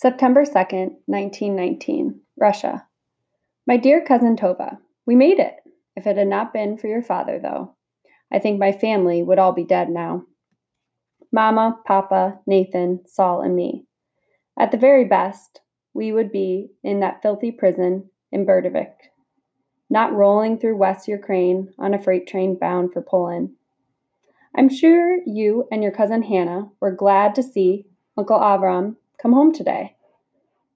September 2nd, 1919, Russia. My dear cousin Tova, we made it. If it had not been for your father, though, I think my family would all be dead now. Mama, Papa, Nathan, Saul, and me. At the very best, we would be in that filthy prison in Berdichev, not rolling through West Ukraine on a freight train bound for Poland. I'm sure you and your cousin Hannah were glad to see Uncle Avram come home today.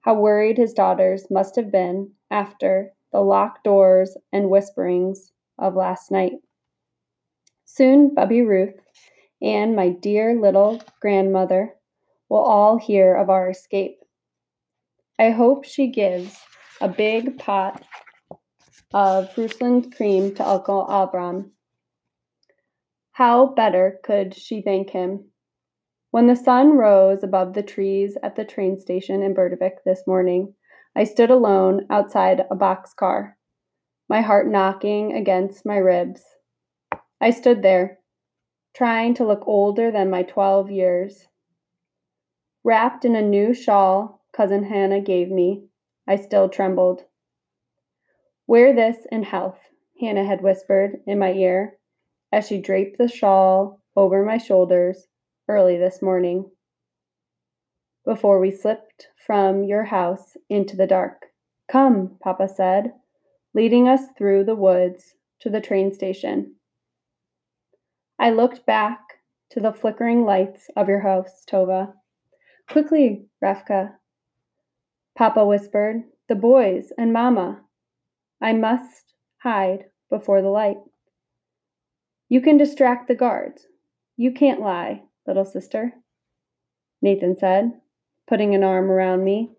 How worried his daughters must have been after the locked doors and whisperings of last night. Soon, Bubby Ruth and my dear little grandmother will all hear of our escape. I hope she gives a big pot of Rusland cream to Uncle Avram. How better could she thank him when the sun rose above the trees at the train station in Berdichev this morning, I stood alone outside a boxcar, my heart knocking against my ribs. I stood there, trying to look older than my 12 years. Wrapped in a new shawl Cousin Hannah gave me, I still trembled. Wear this in health, Hannah had whispered in my ear as she draped the shawl over my shoulders early this morning before we slipped from your house into the dark. Come, Papa said, leading us through the woods to the train station. I looked back to the flickering lights of your house, Tova. Quickly, Rafka. Papa whispered, the boys and Mama. I must hide before the light. You can distract the guards. You can't lie, little sister, Nathan said, putting an arm around me.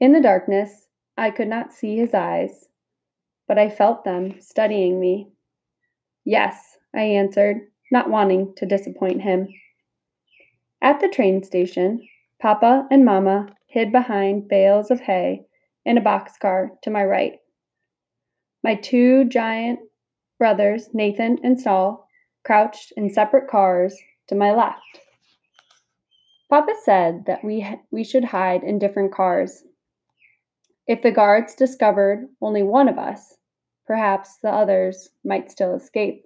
In the darkness, I could not see his eyes, but I felt them studying me. Yes, I answered, not wanting to disappoint him. At the train station, Papa and Mama hid behind bales of hay in a boxcar to my right. My two giant brothers, Nathan and Saul, crouched in separate cars to my left. Papa said that we, we should hide in different cars. If the guards discovered only one of us, perhaps the others might still escape.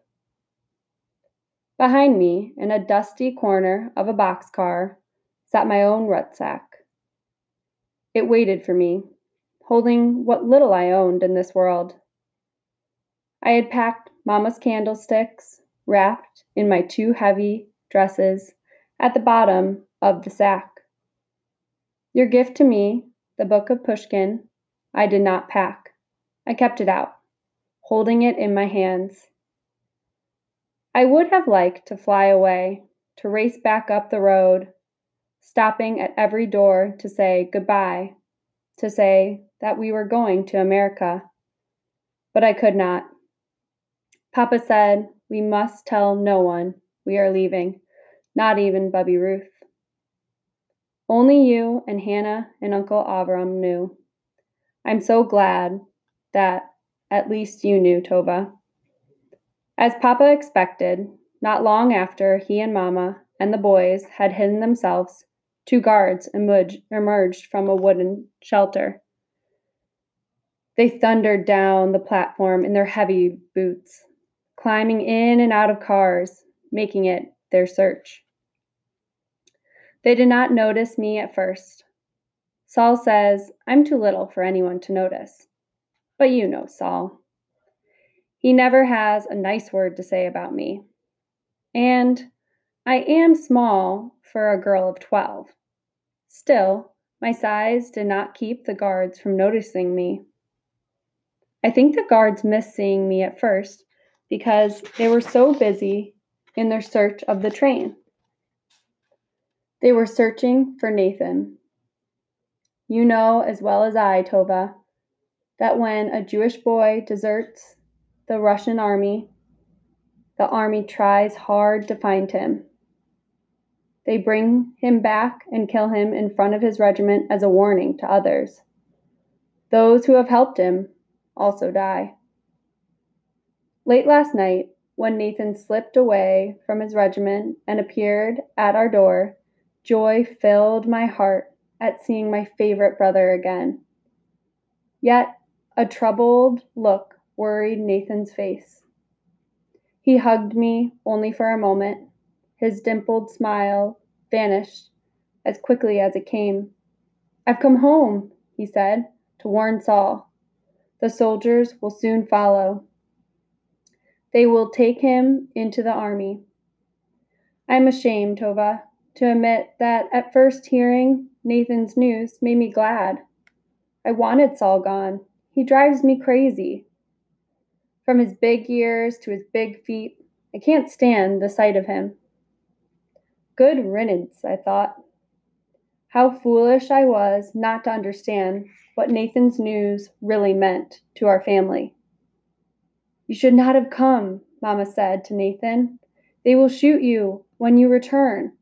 Behind me, in a dusty corner of a boxcar, sat my own rucksack. It waited for me, holding what little I owned in this world. I had packed Mama's candlesticks, wrapped in my two heavy dresses at the bottom of the sack. Your gift to me, the book of Pushkin, I did not pack. I kept it out, holding it in my hands. I would have liked to fly away, to race back up the road, stopping at every door to say goodbye, to say that we were going to America. But I could not. Papa said we must tell no one we are leaving, not even Bubby Ruth. Only you and Hannah and Uncle Avram knew. I'm so glad that at least you knew, Tova. As Papa expected, not long after he and Mama and the boys had hidden themselves, two guards emerged from a wooden shelter. They thundered down the platform in their heavy boots, climbing in and out of cars, making it their search. They did not notice me at first. Saul says, I'm too little for anyone to notice. But you know Saul. He never has a nice word to say about me. And I am small for a girl of 12. Still, my size did not keep the guards from noticing me. I think the guards missed seeing me at first because they were so busy in their search of the train. They were searching for Nathan. You know as well as I, Tova, that when a Jewish boy deserts the Russian army, the army tries hard to find him. They bring him back and kill him in front of his regiment as a warning to others. Those who have helped him also die. Late last night, when Nathan slipped away from his regiment and appeared at our door, joy filled my heart at seeing my favorite brother again. Yet a troubled look worried Nathan's face. He hugged me only for a moment. His dimpled smile vanished as quickly as it came. I've come home, he said, to warn Saul. The soldiers will soon follow. They will take him into the army. I'm ashamed, Tova, to admit that at first hearing Nathan's news made me glad. I wanted Saul gone. He drives me crazy. From his big ears to his big feet, I can't stand the sight of him. Good riddance, I thought. How foolish I was not to understand what Nathan's news really meant to our family. You should not have come, Mama said to Nathan. They will shoot you when you return.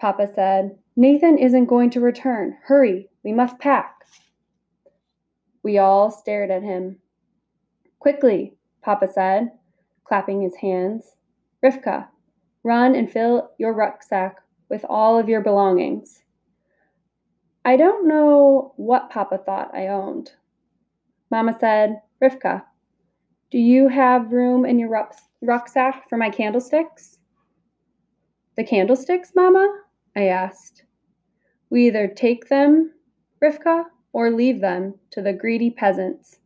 Papa said, Nathan isn't going to return. Hurry, we must pack. We all stared at him. Quickly, Papa said, clapping his hands. Rivka, run and fill your rucksack with all of your belongings. I don't know what Papa thought I owned. Mama said, Rivka, do you have room in your rucksack for my candlesticks? The candlesticks, Mama? I asked. We either take them, Rivka, or leave them to the greedy peasants.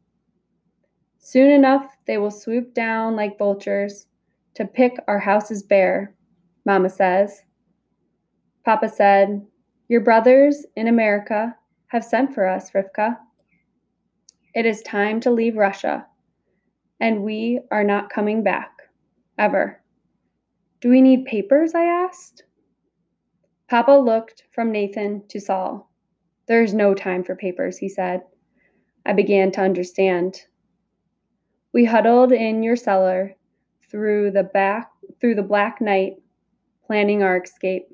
Soon enough, they will swoop down like vultures to pick our houses bare, Mama says. Papa said, your brothers in America have sent for us, Rivka. It is time to leave Russia, and we are not coming back, ever. Do we need papers? I asked. Papa looked from Nathan to Saul. There is no time for papers, he said. I began to understand. We huddled in your cellar through the back through the black night, planning our escape.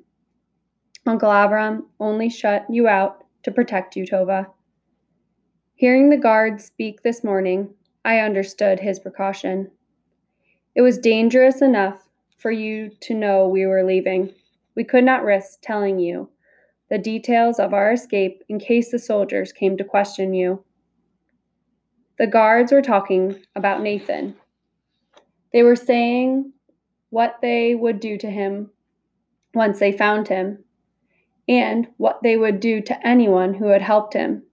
Uncle Avram only shut you out to protect you, Tova. Hearing the guards speak this morning, I understood his precaution. It was dangerous enough for you to know we were leaving. We could not risk telling you the details of our escape in case the soldiers came to question you. The guards were talking about Nathan. They were saying what they would do to him once they found him and what they would do to anyone who had helped him.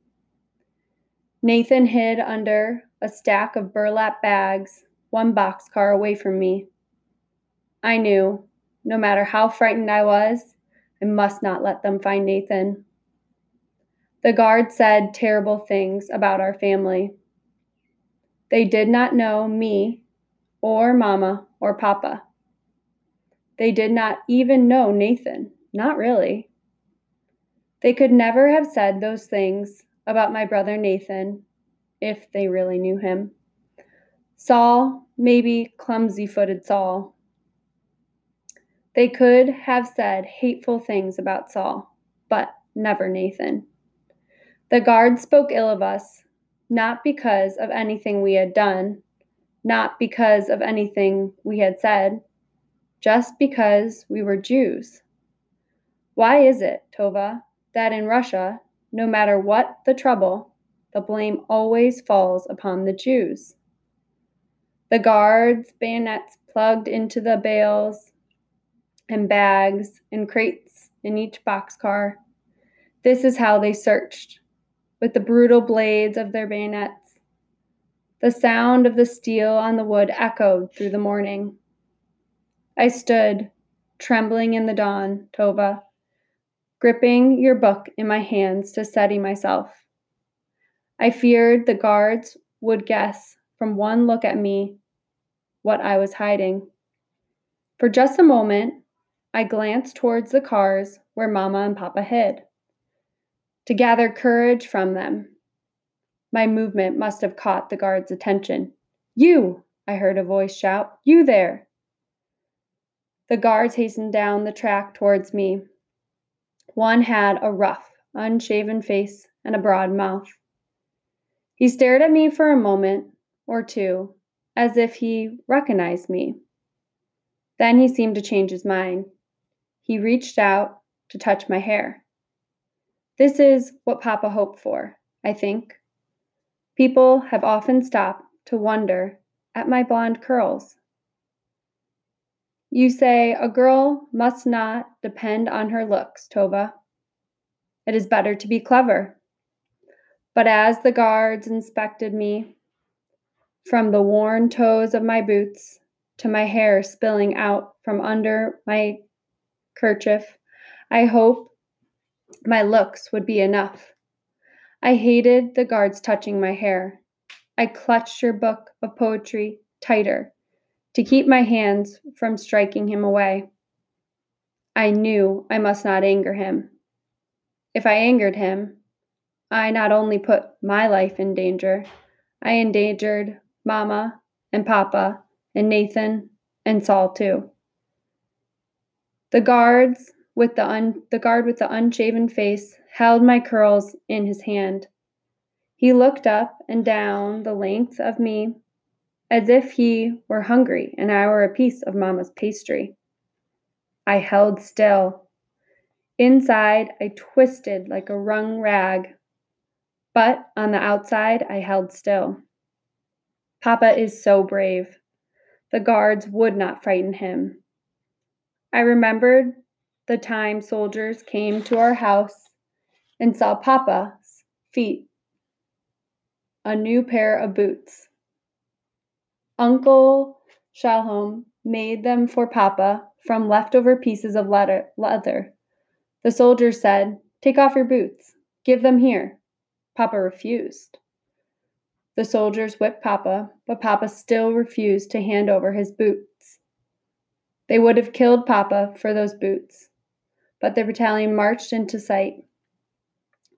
Nathan hid under a stack of burlap bags, one boxcar away from me. I knew, no matter how frightened I was, I must not let them find Nathan. The guard said terrible things about our family. They did not know me or Mama or Papa. They did not even know Nathan, not really. They could never have said those things about my brother Nathan if they really knew him. Saul, maybe clumsy footed Saul. They could have said hateful things about Saul, but never Nathan. The guards spoke ill of us, not because of anything we had done, not because of anything we had said, just because we were Jews. Why is it, Tova, that in Russia, no matter what the trouble, the blame always falls upon the Jews. The guards' bayonets plugged into the bales and bags and crates in each boxcar. This is how they searched, with the brutal blades of their bayonets. The sound of the steel on the wood echoed through the morning. I stood, trembling in the dawn, Tova, gripping your book in my hands to steady myself. I feared the guards would guess from one look at me what I was hiding. For just a moment, I glanced towards the cars where Mama and Papa hid. To gather courage from them, my movement must have caught the guard's attention. You! I heard a voice shout. You there! The guards hastened down the track towards me, one had a rough, unshaven face and a broad mouth. He stared at me for a moment or two, as if he recognized me. Then he seemed to change his mind. He reached out to touch my hair. This is what Papa hoped for, I think. People have often stopped to wonder at my blonde curls. You say a girl must not depend on her looks, Tova. It is better to be clever. But as the guards inspected me, from the worn toes of my boots to my hair spilling out from under my kerchief, I hope my looks would be enough. I hated the guards touching my hair. I clutched your book of poetry tighter to keep my hands from striking him away. I knew I must not anger him. If I angered him, I not only put my life in danger, I endangered Mama and Papa and Nathan and Saul too. The guards with the un- the guard with the unshaven face held my curls in his hand. He looked up and down the length of me as if he were hungry and I were a piece of Mamma's pastry. I held still. Inside, I twisted like a wrung rag, but on the outside, I held still. Papa is so brave. The guards would not frighten him. I remembered the time soldiers came to our house and saw Papa's feet, a new pair of boots. Uncle Shalom made them for Papa from leftover pieces of leather. The soldiers said, Take off your boots. Give them here. Papa refused. The soldiers whipped Papa, but Papa still refused to hand over his boots. They would have killed Papa for those boots, but the battalion marched into sight.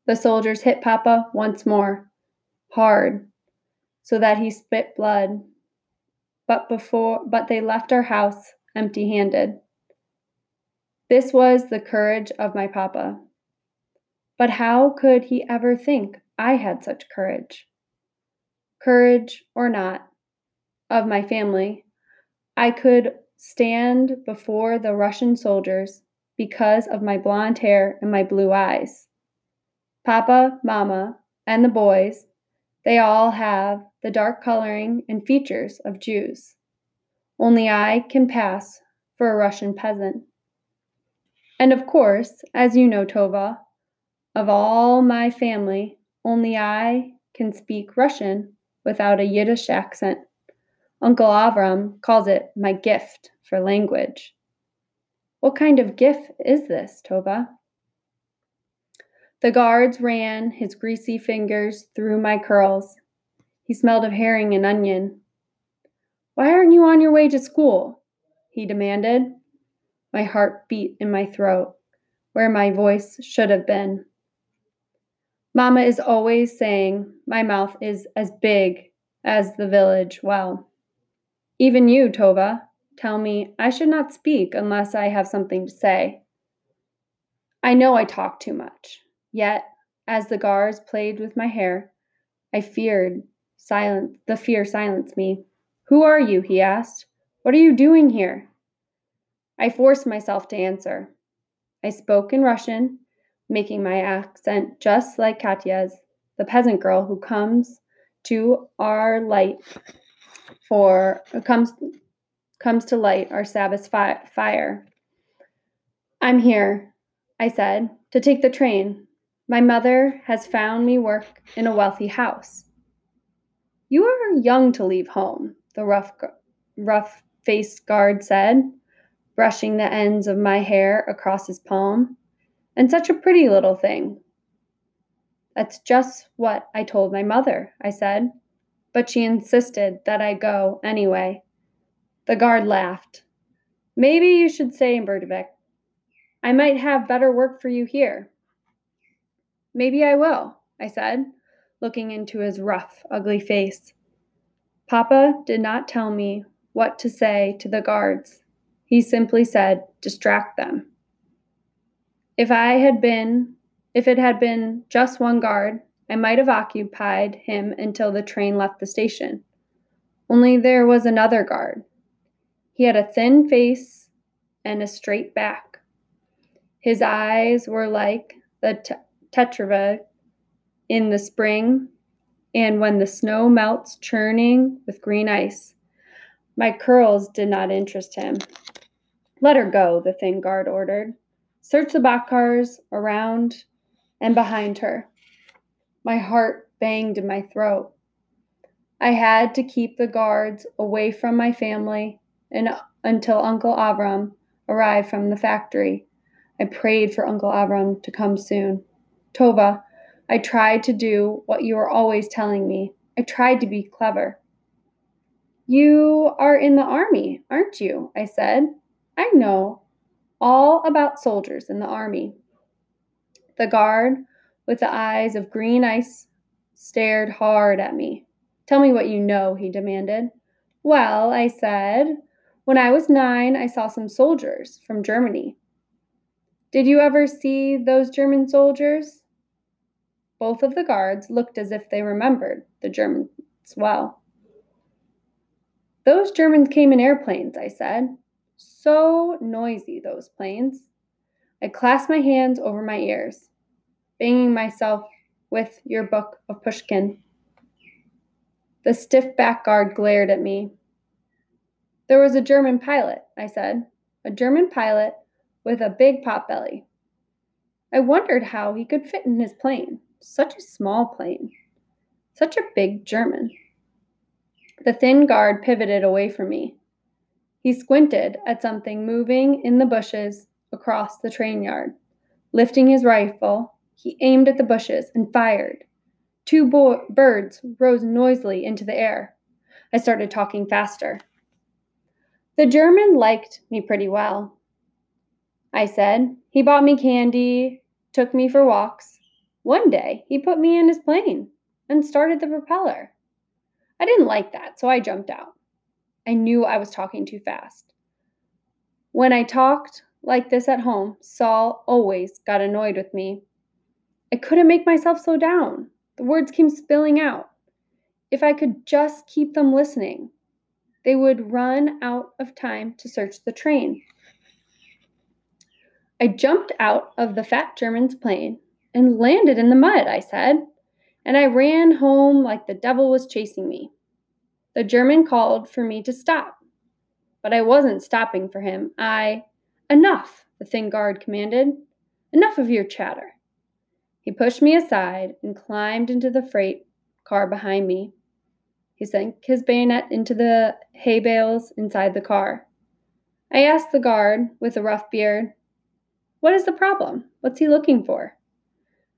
The soldiers hit Papa once more, hard, so that he spit blood but before but they left our house empty-handed. This was the courage of my papa. But how could he ever think I had such courage? Courage or not, of my family, I could stand before the Russian soldiers because of my blonde hair and my blue eyes. Papa, Mama, and the boys they all have the dark coloring and features of Jews. Only I can pass for a Russian peasant. And of course, as you know, Tova, of all my family, only I can speak Russian without a Yiddish accent. Uncle Avram calls it my gift for language. What kind of gift is this, Tova? The guards ran his greasy fingers through my curls. He smelled of herring and onion. Why aren't you on your way to school? he demanded. My heart beat in my throat, where my voice should have been. Mama is always saying my mouth is as big as the village well. Even you, Tova, tell me I should not speak unless I have something to say. I know I talk too much. Yet, as the guards played with my hair, I feared silence the fear silenced me. Who are you? he asked. What are you doing here? I forced myself to answer. I spoke in Russian, making my accent just like Katya's, the peasant girl who comes to our light for comes comes to light our Sabbath fi- fire. I'm here, I said, to take the train. My mother has found me work in a wealthy house. You are young to leave home, the rough, rough faced guard said, brushing the ends of my hair across his palm. And such a pretty little thing. That's just what I told my mother, I said, but she insisted that I go anyway. The guard laughed. Maybe you should stay in Berdichev. I might have better work for you here. Maybe I will, I said, looking into his rough, ugly face. Papa did not tell me what to say to the guards. He simply said, distract them. If I had been, if it had been just one guard, I might have occupied him until the train left the station. Only there was another guard. He had a thin face and a straight back. His eyes were like the t- Teterev in the spring, and when the snow melts, churning with green ice. My curls did not interest him. Let her go, the thin guard ordered. Search the boxcars around and behind her. My heart banged in my throat. I had to keep the guards away from my family and until Uncle Avram arrived from the factory. I prayed for Uncle Avram to come soon. Tova, I tried to do what you were always telling me. I tried to be clever. You are in the army, aren't you? I said. I know all about soldiers in the army. The guard, with the eyes of green ice, stared hard at me. Tell me what you know, he demanded. Well, I said, when I was nine, I saw some soldiers from Germany. Did you ever see those German soldiers? Both of the guards looked as if they remembered the Germans well. Those Germans came in airplanes, I said. So noisy, those planes. I clasped my hands over my ears, banging myself with your book of Pushkin. The stiff back guard glared at me. There was a German pilot, I said. A German pilot with a big pot belly. I wondered how he could fit in his plane. Such a small plane. Such a big German. The thin guard pivoted away from me. He squinted at something moving in the bushes across the train yard. Lifting his rifle, he aimed at the bushes and fired. Two bo- birds rose noisily into the air. I started talking faster. The German liked me pretty well. I said. He bought me candy, took me for walks. One day, he put me in his plane and started the propeller. I didn't like that, so I jumped out. I knew I was talking too fast. When I talked like this at home, Saul always got annoyed with me. I couldn't make myself slow down. The words came spilling out. If I could just keep them listening, they would run out of time to search the train. I jumped out of the fat German's plane and landed in the mud, I said, and I ran home like the devil was chasing me. The German called for me to stop, but I wasn't stopping for him. I. Enough, the thin guard commanded. Enough of your chatter. He pushed me aside and climbed into the freight car behind me. He sank his bayonet into the hay bales inside the car. I asked the guard with a rough beard, What is the problem? What's he looking for?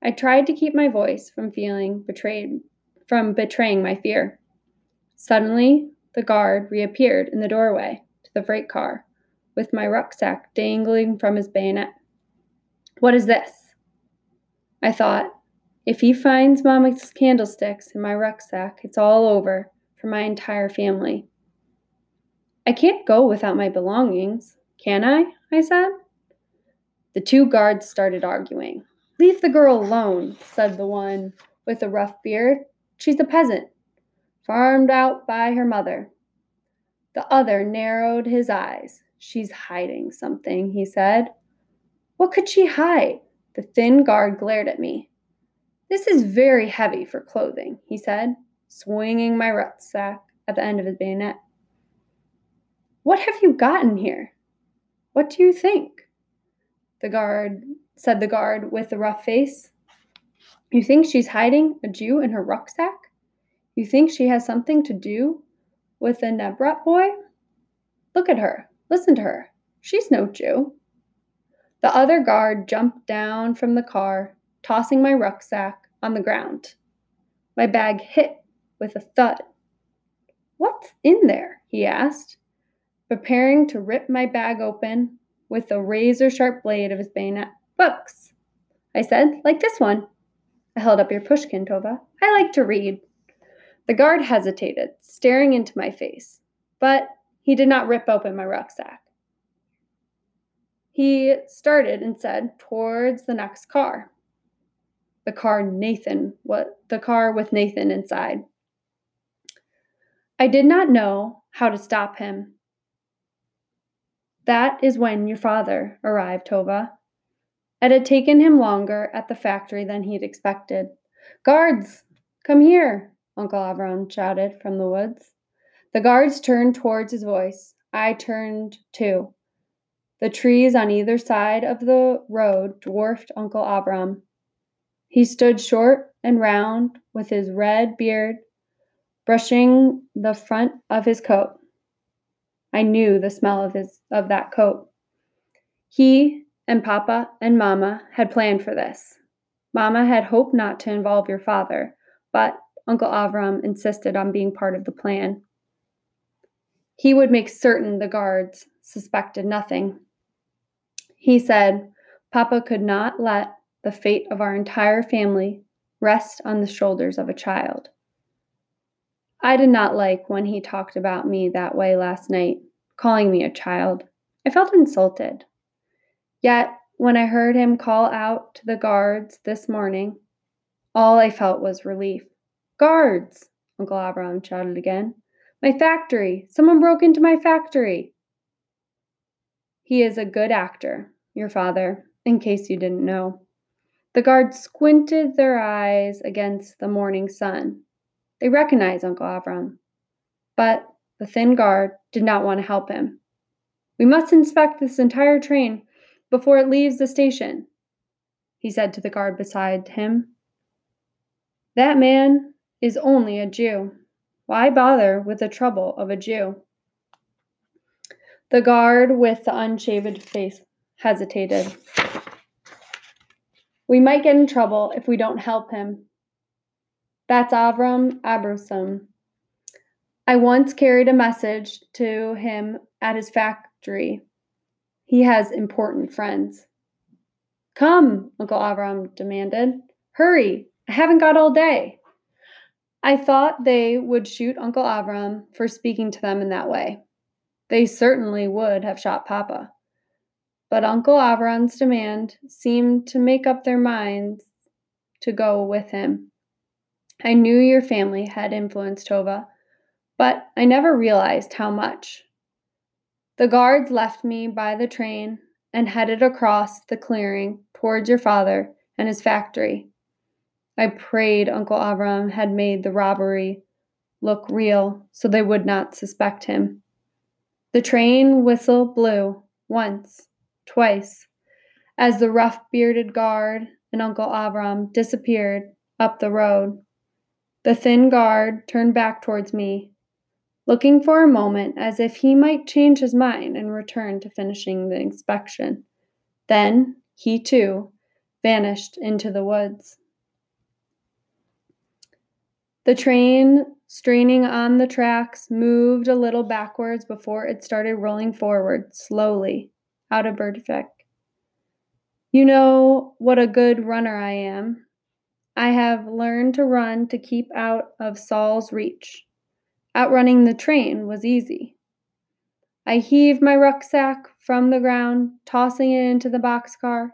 I tried to keep my voice from feeling betrayed, from betraying my fear. Suddenly, the guard reappeared in the doorway to the freight car with my rucksack dangling from his bayonet. What is this? I thought, if he finds Mama's candlesticks in my rucksack, it's all over for my entire family. I can't go without my belongings, can I? I said. The two guards started arguing. Leave the girl alone, said the one with the rough beard. She's a peasant, farmed out by her mother. The other narrowed his eyes. She's hiding something, he said. What could she hide? The thin guard glared at me. This is very heavy for clothing, he said, swinging my rucksack at the end of his bayonet. What have you gotten here? What do you think? The guard said the guard with the rough face. You think she's hiding a Jew in her rucksack? You think she has something to do with the Nebrot boy? Look at her. Listen to her. She's no Jew. The other guard jumped down from the car, tossing my rucksack on the ground. My bag hit with a thud. What's in there? he asked, preparing to rip my bag open with the razor sharp blade of his bayonet. Books, I said, like this one. I held up your pushkin, Tova. I like to read. The guard hesitated, staring into my face, but he did not rip open my rucksack. He started and said towards the next car. The car Nathan, what the car with Nathan inside. I did not know how to stop him. That is when your father arrived, Tova. It had taken him longer at the factory than he'd expected. Guards, come here, Uncle Avram shouted from the woods. The guards turned towards his voice. I turned too. The trees on either side of the road dwarfed Uncle Avram. He stood short and round with his red beard brushing the front of his coat. I knew the smell of his of that coat. He and Papa and Mama had planned for this. Mama had hoped not to involve your father, but Uncle Avram insisted on being part of the plan. He would make certain the guards suspected nothing. He said Papa could not let the fate of our entire family rest on the shoulders of a child. I did not like when he talked about me that way last night, calling me a child. I felt insulted. Yet, when I heard him call out to the guards this morning, all I felt was relief. Guards! Uncle Avram shouted again. My factory! Someone broke into my factory! He is a good actor, your father, in case you didn't know. The guards squinted their eyes against the morning sun. They recognized Uncle Avram, but the thin guard did not want to help him. We must inspect this entire train before it leaves the station, he said to the guard beside him. That man is only a Jew. Why bother with the trouble of a Jew? The guard with the unshaved face hesitated. We might get in trouble if we don't help him, that's Avram Abraham. I once carried a message to him at his factory. He has important friends. Come, Uncle Avram demanded. Hurry, I haven't got all day. I thought they would shoot Uncle Avram for speaking to them in that way. They certainly would have shot Papa. But Uncle Avram's demand seemed to make up their minds to go with him. I knew your family had influenced Tova, but I never realized how much. The guards left me by the train and headed across the clearing towards your father and his factory. I prayed Uncle Avram had made the robbery look real so they would not suspect him. The train whistle blew once, twice, as the rough bearded guard and Uncle Avram disappeared up the road. The thin guard turned back towards me, looking for a moment as if he might change his mind and return to finishing the inspection. Then he too vanished into the woods. The train, straining on the tracks, moved a little backwards before it started rolling forward slowly out of Berdichev. You know what a good runner I am, I have learned to run to keep out of Saul's reach. Outrunning the train was easy. I heaved my rucksack from the ground, tossing it into the boxcar.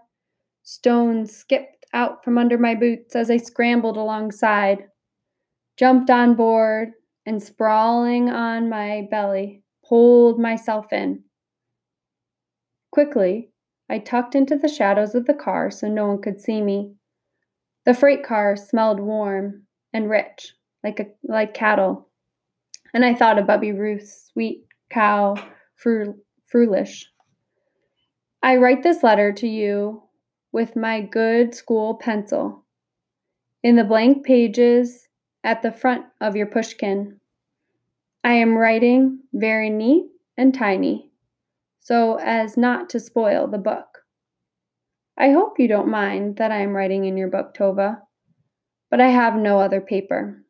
Stones skipped out from under my boots as I scrambled alongside, jumped on board, and sprawling on my belly, pulled myself in. Quickly, I tucked into the shadows of the car so no one could see me. The freight car smelled warm and rich, like a, like cattle. And I thought of Bubby Ruth's sweet cow, Frulish. I write this letter to you with my good school pencil. In the blank pages at the front of your pushkin, I am writing very neat and tiny so as not to spoil the book. I hope you don't mind that I am writing in your book, Tova, but I have no other paper.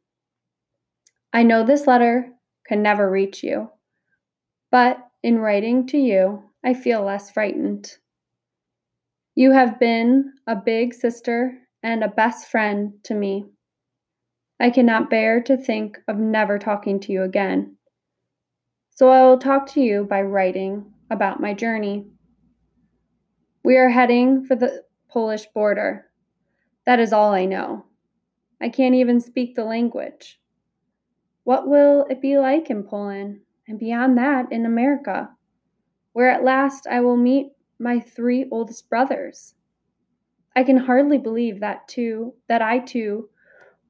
I know this letter can never reach you, but in writing to you, I feel less frightened. You have been a big sister and a best friend to me. I cannot bear to think of never talking to you again. So I will talk to you by writing about my journey. We are heading for the Polish border. That is all I know. I can't even speak the language. What will it be like in Poland and beyond that in America, where at last I will meet my three oldest brothers? I can hardly believe that too that I too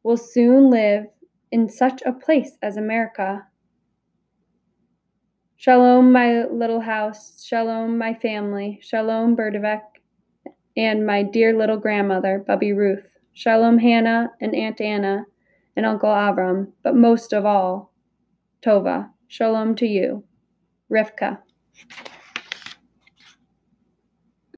will soon live in such a place as America. Shalom, my little house. Shalom, my family. Shalom, Berdichev, and my dear little grandmother, Bubby Ruth. Shalom, Hannah and Aunt Anna and Uncle Avram. But most of all, Tova. Shalom to you, Rivka.